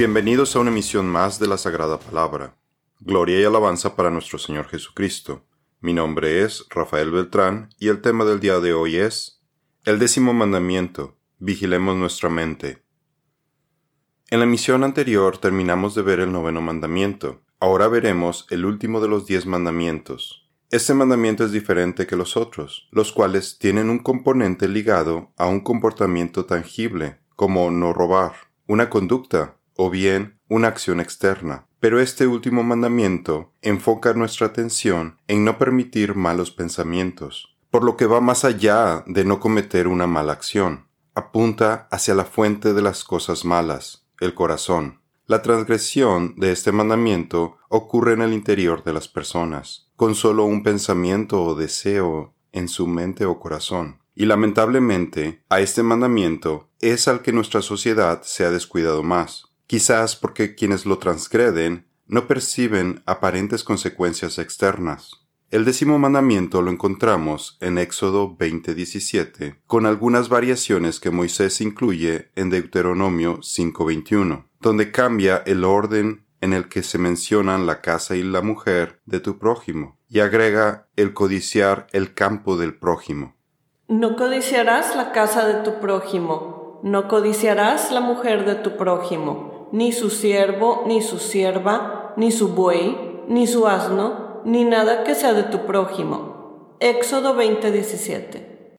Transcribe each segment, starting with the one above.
Bienvenidos a una emisión más de la Sagrada Palabra. Gloria y alabanza para nuestro Señor Jesucristo. Mi nombre es Rafael Beltrán y el tema del día de hoy es el décimo mandamiento. Vigilemos nuestra mente. En la misión anterior terminamos de ver el noveno mandamiento. Ahora veremos el último de los diez mandamientos. Este mandamiento es diferente que los otros, los cuales tienen un componente ligado a un comportamiento tangible, como no robar, una conducta o bien una acción externa. Pero este último mandamiento enfoca nuestra atención en no permitir malos pensamientos, por lo que va más allá de no cometer una mala acción. Apunta hacia la fuente de las cosas malas, el corazón. La transgresión de este mandamiento ocurre en el interior de las personas, con solo un pensamiento o deseo en su mente o corazón. Y lamentablemente, a este mandamiento es al que nuestra sociedad se ha descuidado más, quizás porque quienes lo transgreden no perciben aparentes consecuencias externas. El décimo mandamiento lo encontramos en Éxodo 20:17, con algunas variaciones que Moisés incluye en Deuteronomio 5:21, donde cambia el orden en el que se mencionan la casa y la mujer de tu prójimo, y agrega el codiciar el campo del prójimo. No codiciarás la casa de tu prójimo, no codiciarás la mujer de tu prójimo, ni su siervo, ni su sierva, ni su buey, ni su asno, ni nada que sea de tu prójimo. Éxodo 20:17.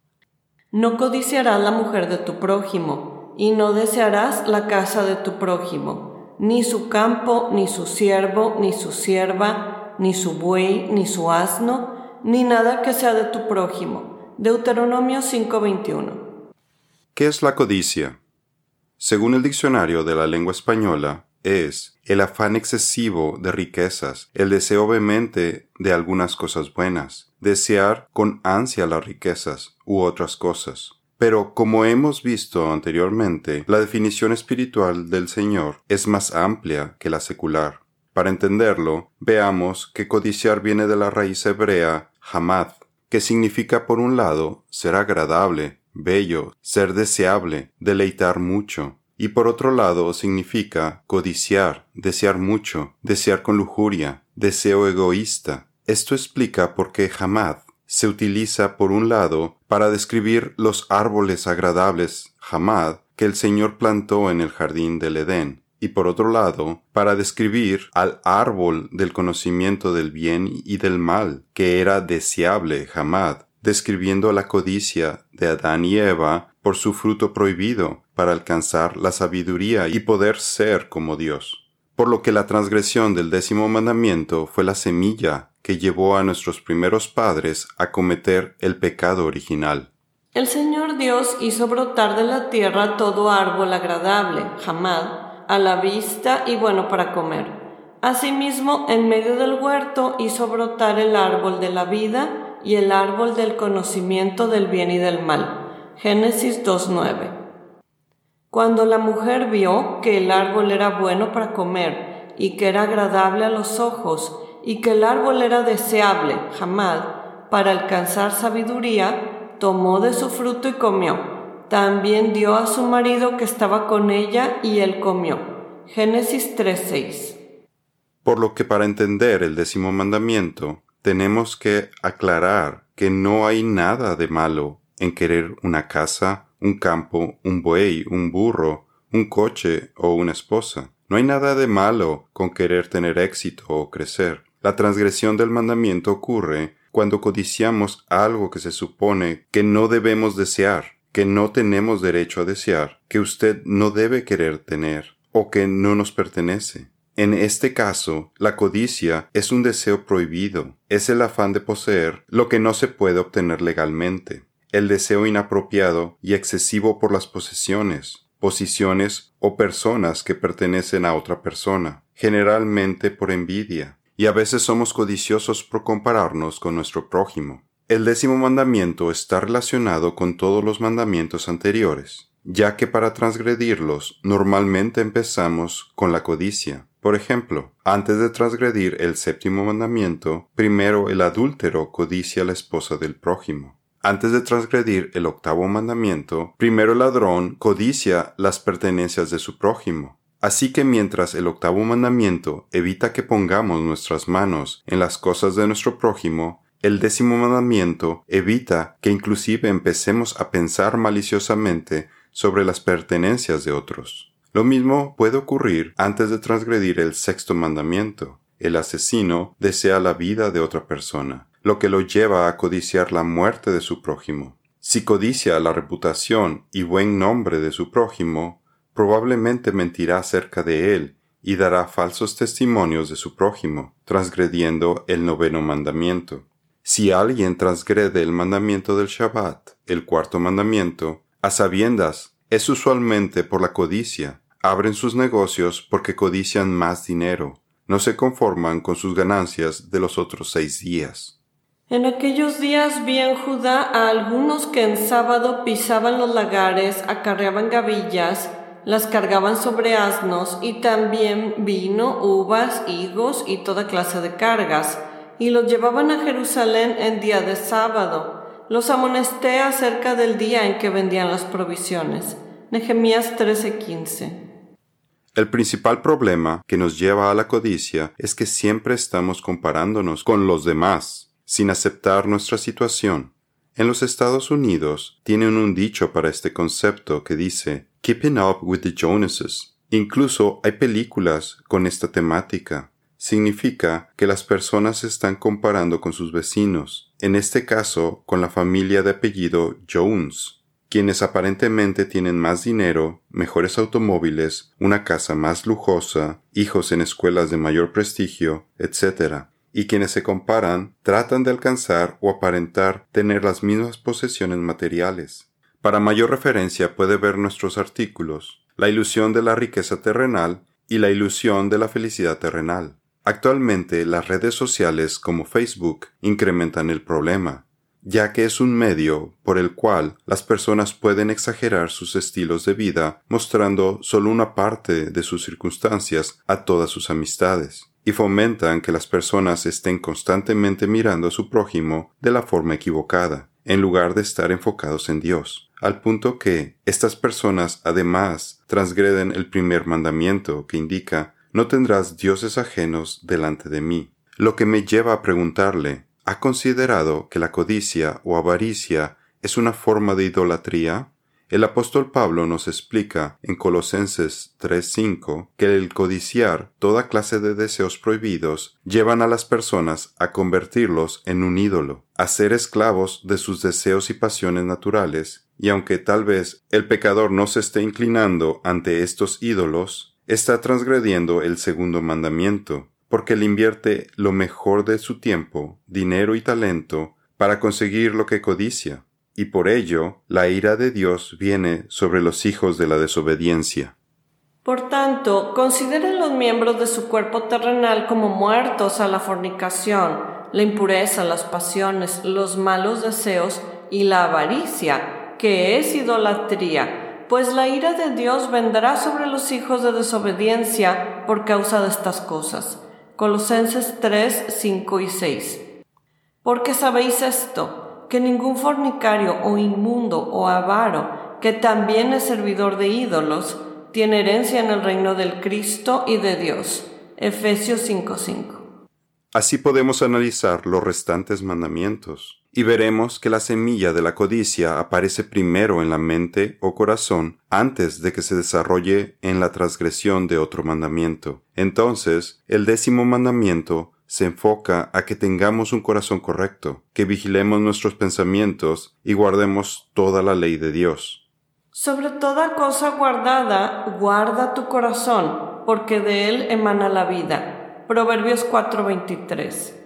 No codiciarás la mujer de tu prójimo, y no desearás la casa de tu prójimo, ni su campo, ni su siervo, ni su sierva, ni su buey, ni su asno, ni nada que sea de tu prójimo. Deuteronomio 5:21. ¿Qué es la codicia? Según el diccionario de la lengua española, es el afán excesivo de riquezas, el deseo vehemente de algunas cosas buenas, desear con ansia las riquezas u otras cosas. Pero como hemos visto anteriormente, la definición espiritual del Señor es más amplia que la secular. Para entenderlo, veamos que codiciar viene de la raíz hebrea hamad, que significa por un lado ser agradable, bello, ser deseable, deleitar mucho, y por otro lado significa codiciar, desear mucho, desear con lujuria, deseo egoísta. Esto explica por qué Hamad se utiliza por un lado para describir los árboles agradables Hamad que el Señor plantó en el jardín del Edén, y por otro lado para describir al árbol del conocimiento del bien y del mal, que era deseable Hamad, describiendo la codicia de Adán y Eva por su fruto prohibido para alcanzar la sabiduría y poder ser como Dios. Por lo que la transgresión del décimo mandamiento fue la semilla que llevó a nuestros primeros padres a cometer el pecado original. El Señor Dios hizo brotar de la tierra todo árbol agradable, jamad, a la vista y bueno para comer. Asimismo, en medio del huerto hizo brotar el árbol de la vida y el árbol del conocimiento del bien y del mal Génesis 2.9. Cuando la mujer vio que el árbol era bueno para comer y que era agradable a los ojos y que el árbol era deseable, jamad, para alcanzar sabiduría, tomó de su fruto y comió. También dio a su marido que estaba con ella y él comió. Génesis 3.6. Por lo que para entender el décimo mandamiento, tenemos que aclarar que no hay nada de malo en querer una casa, un campo, un buey, un burro, un coche o una esposa. No hay nada de malo con querer tener éxito o crecer. La transgresión del mandamiento ocurre cuando codiciamos algo que se supone que no debemos desear, que no tenemos derecho a desear, que usted no debe querer tener o que no nos pertenece. En este caso, la codicia es un deseo prohibido, es el afán de poseer lo que no se puede obtener legalmente. El deseo inapropiado y excesivo por las posesiones, posiciones o personas que pertenecen a otra persona, generalmente por envidia, y a veces somos codiciosos por compararnos con nuestro prójimo. El décimo mandamiento está relacionado con todos los mandamientos anteriores, ya que para transgredirlos normalmente empezamos con la codicia. Por ejemplo, antes de transgredir el séptimo mandamiento, primero el adúltero codicia la esposa del prójimo. Antes de transgredir el octavo mandamiento, primero el ladrón codicia las pertenencias de su prójimo. Así que mientras el octavo mandamiento evita que pongamos nuestras manos en las cosas de nuestro prójimo, el décimo mandamiento evita que inclusive empecemos a pensar maliciosamente sobre las pertenencias de otros. Lo mismo puede ocurrir antes de transgredir el sexto mandamiento. El asesino desea la vida de otra persona, lo que lo lleva a codiciar la muerte de su prójimo. Si codicia la reputación y buen nombre de su prójimo, probablemente mentirá acerca de él y dará falsos testimonios de su prójimo, transgrediendo el noveno mandamiento. Si alguien transgrede el mandamiento del Shabbat, el cuarto mandamiento, a sabiendas, es usualmente por la codicia. Abren sus negocios porque codician más dinero. No se conforman con sus ganancias de los otros seis días. En aquellos días vi en Judá a algunos que en sábado pisaban los lagares, acarreaban gavillas, las cargaban sobre asnos y también vino, uvas, higos y toda clase de cargas, y los llevaban a Jerusalén en día de sábado los amonesté acerca del día en que vendían las provisiones. Nehemías 13:15. El principal problema que nos lleva a la codicia es que siempre estamos comparándonos con los demás, sin aceptar nuestra situación. En los Estados Unidos tienen un dicho para este concepto que dice Keeping up with the Joneses. Incluso hay películas con esta temática significa que las personas se están comparando con sus vecinos, en este caso con la familia de apellido Jones, quienes aparentemente tienen más dinero, mejores automóviles, una casa más lujosa, hijos en escuelas de mayor prestigio, etc., y quienes se comparan tratan de alcanzar o aparentar tener las mismas posesiones materiales. Para mayor referencia puede ver nuestros artículos, La ilusión de la riqueza terrenal y la ilusión de la felicidad terrenal. Actualmente las redes sociales como Facebook incrementan el problema, ya que es un medio por el cual las personas pueden exagerar sus estilos de vida mostrando solo una parte de sus circunstancias a todas sus amistades, y fomentan que las personas estén constantemente mirando a su prójimo de la forma equivocada, en lugar de estar enfocados en Dios, al punto que estas personas además transgreden el primer mandamiento que indica no tendrás dioses ajenos delante de mí. Lo que me lleva a preguntarle, ¿ha considerado que la codicia o avaricia es una forma de idolatría? El apóstol Pablo nos explica en Colosenses 3:5 que el codiciar toda clase de deseos prohibidos llevan a las personas a convertirlos en un ídolo, a ser esclavos de sus deseos y pasiones naturales, y aunque tal vez el pecador no se esté inclinando ante estos ídolos, está transgrediendo el segundo mandamiento, porque le invierte lo mejor de su tiempo, dinero y talento para conseguir lo que codicia, y por ello la ira de Dios viene sobre los hijos de la desobediencia. Por tanto, consideren los miembros de su cuerpo terrenal como muertos a la fornicación, la impureza, las pasiones, los malos deseos y la avaricia, que es idolatría pues la ira de Dios vendrá sobre los hijos de desobediencia por causa de estas cosas. Colosenses 3, 5 y 6. Porque sabéis esto, que ningún fornicario o inmundo o avaro, que también es servidor de ídolos, tiene herencia en el reino del Cristo y de Dios. Efesios 5:5. Así podemos analizar los restantes mandamientos y veremos que la semilla de la codicia aparece primero en la mente o corazón antes de que se desarrolle en la transgresión de otro mandamiento. Entonces, el décimo mandamiento se enfoca a que tengamos un corazón correcto, que vigilemos nuestros pensamientos y guardemos toda la ley de Dios. Sobre toda cosa guardada, guarda tu corazón, porque de él emana la vida. Proverbios 4:23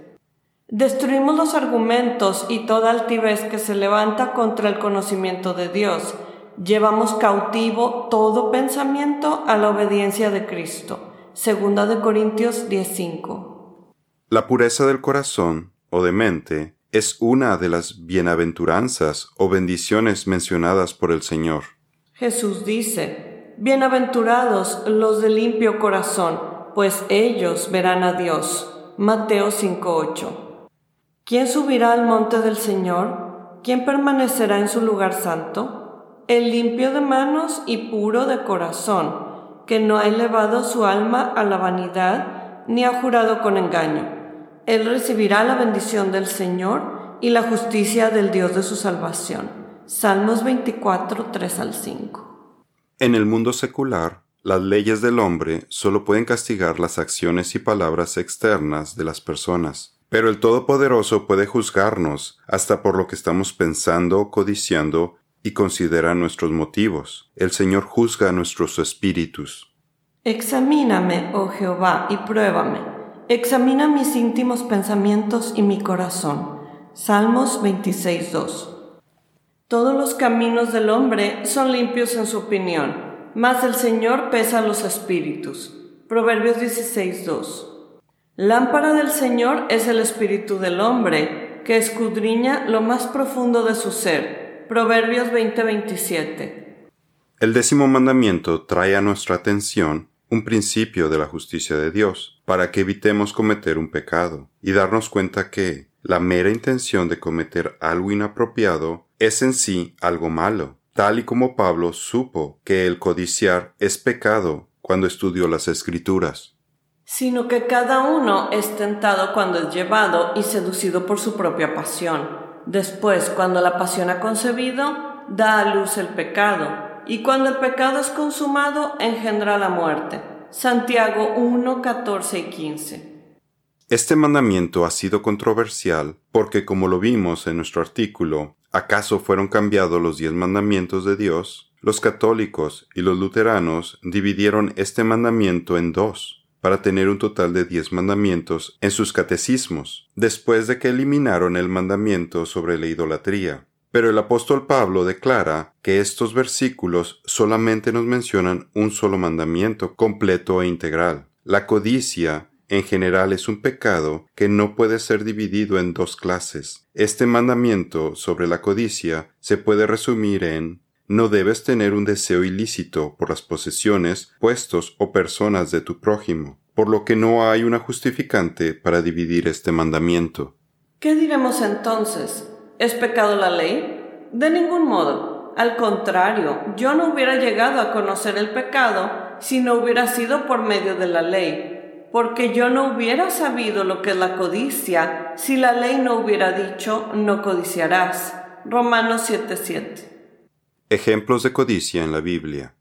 Destruimos los argumentos y toda altivez que se levanta contra el conocimiento de Dios. Llevamos cautivo todo pensamiento a la obediencia de Cristo. Segunda de Corintios 10:5. La pureza del corazón o de mente es una de las bienaventuranzas o bendiciones mencionadas por el Señor. Jesús dice, Bienaventurados los de limpio corazón, pues ellos verán a Dios. Mateo 5:8. ¿Quién subirá al monte del Señor? ¿Quién permanecerá en su lugar santo? El limpio de manos y puro de corazón, que no ha elevado su alma a la vanidad, ni ha jurado con engaño. Él recibirá la bendición del Señor y la justicia del Dios de su salvación. Salmos 24, 3 al 5. En el mundo secular, las leyes del hombre solo pueden castigar las acciones y palabras externas de las personas, pero el Todopoderoso puede juzgarnos hasta por lo que estamos pensando, codiciando y considera nuestros motivos. El Señor juzga nuestros espíritus. Examíname, oh Jehová, y pruébame. Examina mis íntimos pensamientos y mi corazón. Salmos 26.2. Todos los caminos del hombre son limpios en su opinión mas el Señor pesa los espíritus. Proverbios 16.2. Lámpara del Señor es el espíritu del hombre, que escudriña lo más profundo de su ser. Proverbios 20:27. El décimo mandamiento trae a nuestra atención un principio de la justicia de Dios, para que evitemos cometer un pecado, y darnos cuenta que la mera intención de cometer algo inapropiado es en sí algo malo, tal y como Pablo supo que el codiciar es pecado cuando estudió las escrituras. Sino que cada uno es tentado cuando es llevado y seducido por su propia pasión. Después, cuando la pasión ha concebido, da a luz el pecado, y cuando el pecado es consumado, engendra la muerte. Santiago 1, 14 y 15. Este mandamiento ha sido controversial porque, como lo vimos en nuestro artículo, ¿Acaso fueron cambiados los diez mandamientos de Dios? Los católicos y los luteranos dividieron este mandamiento en dos, para tener un total de diez mandamientos en sus catecismos, después de que eliminaron el mandamiento sobre la idolatría. Pero el apóstol Pablo declara que estos versículos solamente nos mencionan un solo mandamiento completo e integral. La codicia en general es un pecado que no puede ser dividido en dos clases. Este mandamiento sobre la codicia se puede resumir en no debes tener un deseo ilícito por las posesiones, puestos o personas de tu prójimo, por lo que no hay una justificante para dividir este mandamiento. ¿Qué diremos entonces? ¿Es pecado la ley? De ningún modo. Al contrario, yo no hubiera llegado a conocer el pecado si no hubiera sido por medio de la ley, porque yo no hubiera sabido lo que es la codicia si la ley no hubiera dicho no codiciarás. Romanos 7:7. Ejemplos de codicia en la Biblia.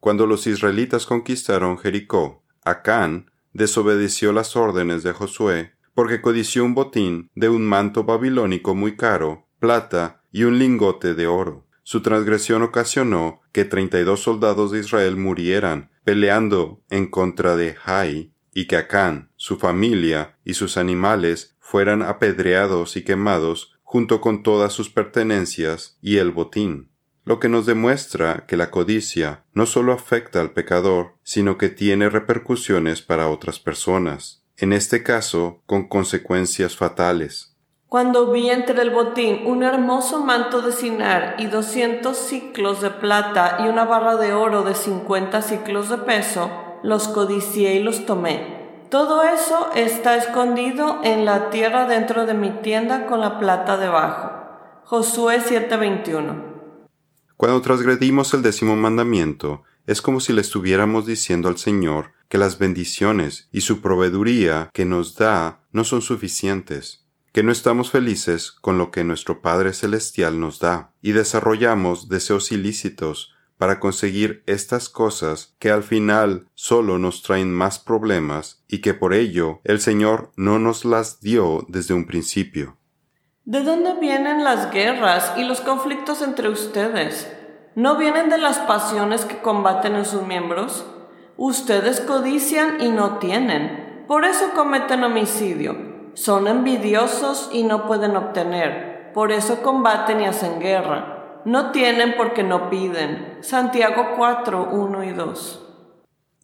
Cuando los israelitas conquistaron Jericó, Acán desobedeció las órdenes de Josué porque codició un botín de un manto babilónico muy caro, plata y un lingote de oro. Su transgresión ocasionó que treinta y dos soldados de Israel murieran peleando en contra de Jai, y que Acán, su familia y sus animales fueran apedreados y quemados junto con todas sus pertenencias y el botín, lo que nos demuestra que la codicia no solo afecta al pecador, sino que tiene repercusiones para otras personas, en este caso con consecuencias fatales. Cuando vi entre el botín un hermoso manto de cinar y doscientos ciclos de plata y una barra de oro de cincuenta ciclos de peso, los codicié y los tomé. Todo eso está escondido en la tierra dentro de mi tienda con la plata debajo. Josué 7:21. Cuando transgredimos el décimo mandamiento, es como si le estuviéramos diciendo al Señor que las bendiciones y su proveeduría que nos da no son suficientes, que no estamos felices con lo que nuestro Padre Celestial nos da, y desarrollamos deseos ilícitos para conseguir estas cosas que al final solo nos traen más problemas y que por ello el Señor no nos las dio desde un principio. ¿De dónde vienen las guerras y los conflictos entre ustedes? ¿No vienen de las pasiones que combaten en sus miembros? Ustedes codician y no tienen, por eso cometen homicidio. Son envidiosos y no pueden obtener, por eso combaten y hacen guerra no tienen porque no piden. Santiago 4, 1 y 2.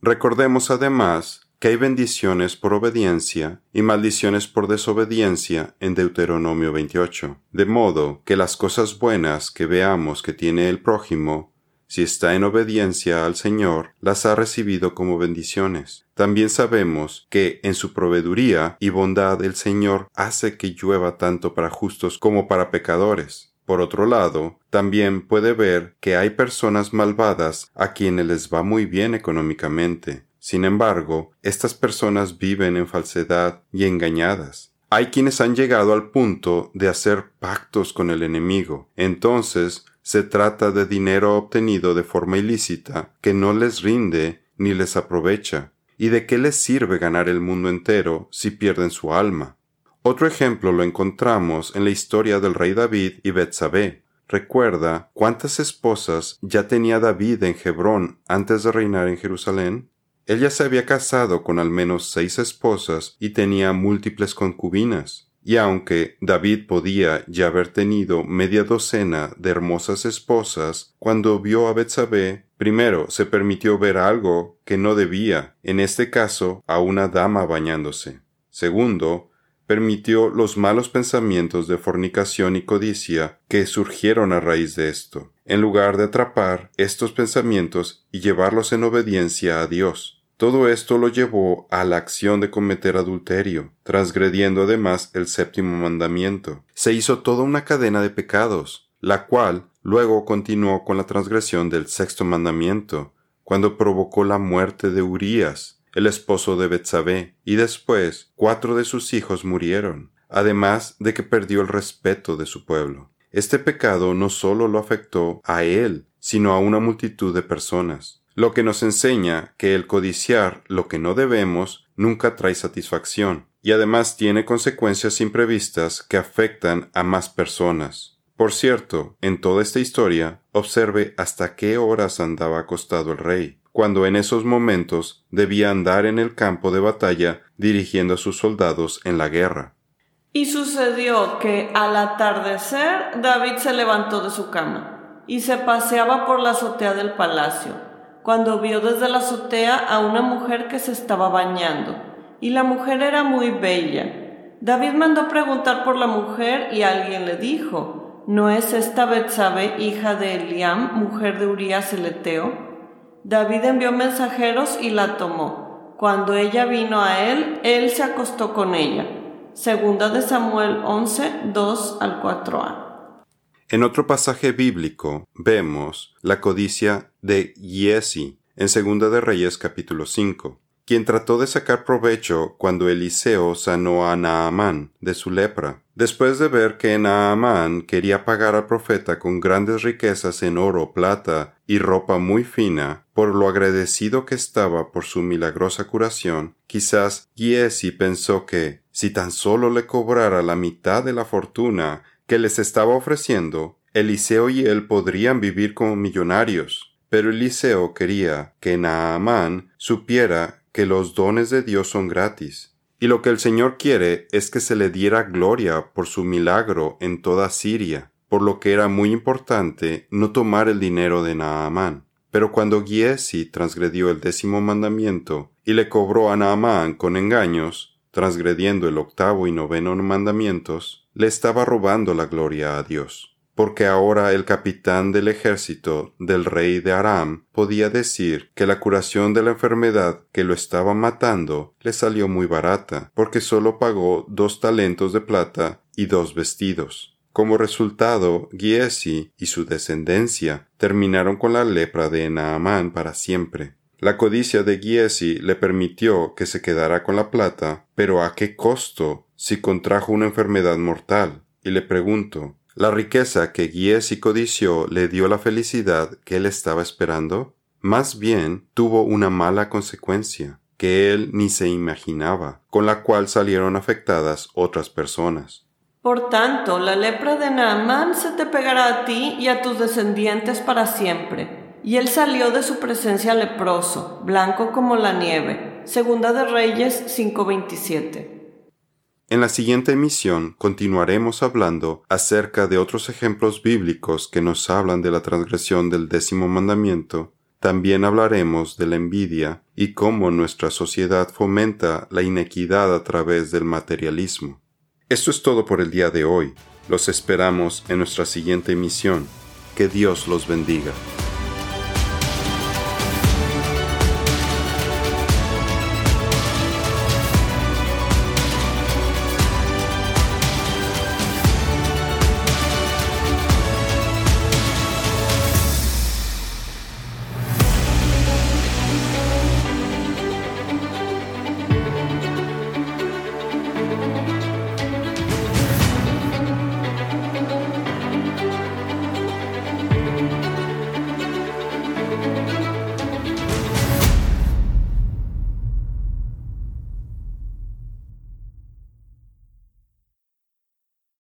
Recordemos además que hay bendiciones por obediencia y maldiciones por desobediencia en Deuteronomio 28, de modo que las cosas buenas que veamos que tiene el prójimo, si está en obediencia al Señor, las ha recibido como bendiciones. También sabemos que en su proveeduría y bondad el Señor hace que llueva tanto para justos como para pecadores Por otro lado, también puede ver que hay personas malvadas a quienes les va muy bien económicamente. Sin embargo, estas personas viven en falsedad y engañadas. Hay quienes han llegado al punto de hacer pactos con el enemigo. Entonces, se trata de dinero obtenido de forma ilícita que no les rinde ni les aprovecha. ¿Y de qué les sirve ganar el mundo entero si pierden su alma? Otro ejemplo lo encontramos en la historia del rey David y Betsabé. Recuerda cuántas esposas ya tenía David en Hebrón antes de reinar en Jerusalén. Él ya se había casado con al menos seis esposas y tenía múltiples concubinas. Y aunque David podía ya haber tenido media docena de hermosas esposas, cuando vio a Betsabé, primero se permitió ver algo que no debía, en este caso a una dama bañándose. Segundo, permitió los malos pensamientos de fornicación y codicia que surgieron a raíz de esto, en lugar de atrapar estos pensamientos y llevarlos en obediencia a Dios. Todo esto lo llevó a la acción de cometer adulterio, transgrediendo además el séptimo mandamiento. Se hizo toda una cadena de pecados, la cual luego continuó con la transgresión del sexto mandamiento, cuando provocó la muerte de Urías, el esposo de Betsabé, y después cuatro de sus hijos murieron, además de que perdió el respeto de su pueblo. Este pecado no solo lo afectó a él, sino a una multitud de personas, lo que nos enseña que el codiciar lo que no debemos nunca trae satisfacción, y además tiene consecuencias imprevistas que afectan a más personas. Por cierto, en toda esta historia, observe hasta qué horas andaba acostado el rey cuando en esos momentos debía andar en el campo de batalla dirigiendo a sus soldados en la guerra. Y sucedió que al atardecer David se levantó de su cama y se paseaba por la azotea del palacio, cuando vio desde la azotea a una mujer que se estaba bañando, y la mujer era muy bella. David mandó preguntar por la mujer y alguien le dijo, ¿no es esta Betsabe hija de Eliam, mujer de Urías el Eteo? David envió mensajeros y la tomó. Cuando ella vino a él, él se acostó con ella. Segunda de Samuel 11, 2 al 4a. En otro pasaje bíblico vemos la codicia de Giesi en Segunda de Reyes capítulo 5 quien trató de sacar provecho cuando Eliseo sanó a Naamán de su lepra. Después de ver que Naamán quería pagar al profeta con grandes riquezas en oro, plata y ropa muy fina, por lo agradecido que estaba por su milagrosa curación, quizás Giesi pensó que, si tan solo le cobrara la mitad de la fortuna que les estaba ofreciendo, Eliseo y él podrían vivir como millonarios. Pero Eliseo quería que Naamán supiera que los dones de Dios son gratis, y lo que el Señor quiere es que se le diera gloria por su milagro en toda Siria, por lo que era muy importante no tomar el dinero de Naamán. Pero cuando Giesi transgredió el décimo mandamiento y le cobró a Naamán con engaños, transgrediendo el octavo y noveno mandamientos, le estaba robando la gloria a Dios porque ahora el capitán del ejército del rey de Aram podía decir que la curación de la enfermedad que lo estaba matando le salió muy barata, porque solo pagó dos talentos de plata y dos vestidos. Como resultado, Giesi y su descendencia terminaron con la lepra de Naamán para siempre. La codicia de Giesi le permitió que se quedara con la plata, pero ¿a qué costo si contrajo una enfermedad mortal? Y le pregunto, la riqueza que Giesi codició le dio la felicidad que él estaba esperando, más bien tuvo una mala consecuencia que él ni se imaginaba, con la cual salieron afectadas otras personas. Por tanto, la lepra de Naamán se te pegará a ti y a tus descendientes para siempre. Y él salió de su presencia leproso, blanco como la nieve. Segunda de Reyes 5:27. En la siguiente emisión continuaremos hablando acerca de otros ejemplos bíblicos que nos hablan de la transgresión del décimo mandamiento. También hablaremos de la envidia y cómo nuestra sociedad fomenta la inequidad a través del materialismo. Esto es todo por el día de hoy. Los esperamos en nuestra siguiente emisión. Que Dios los bendiga.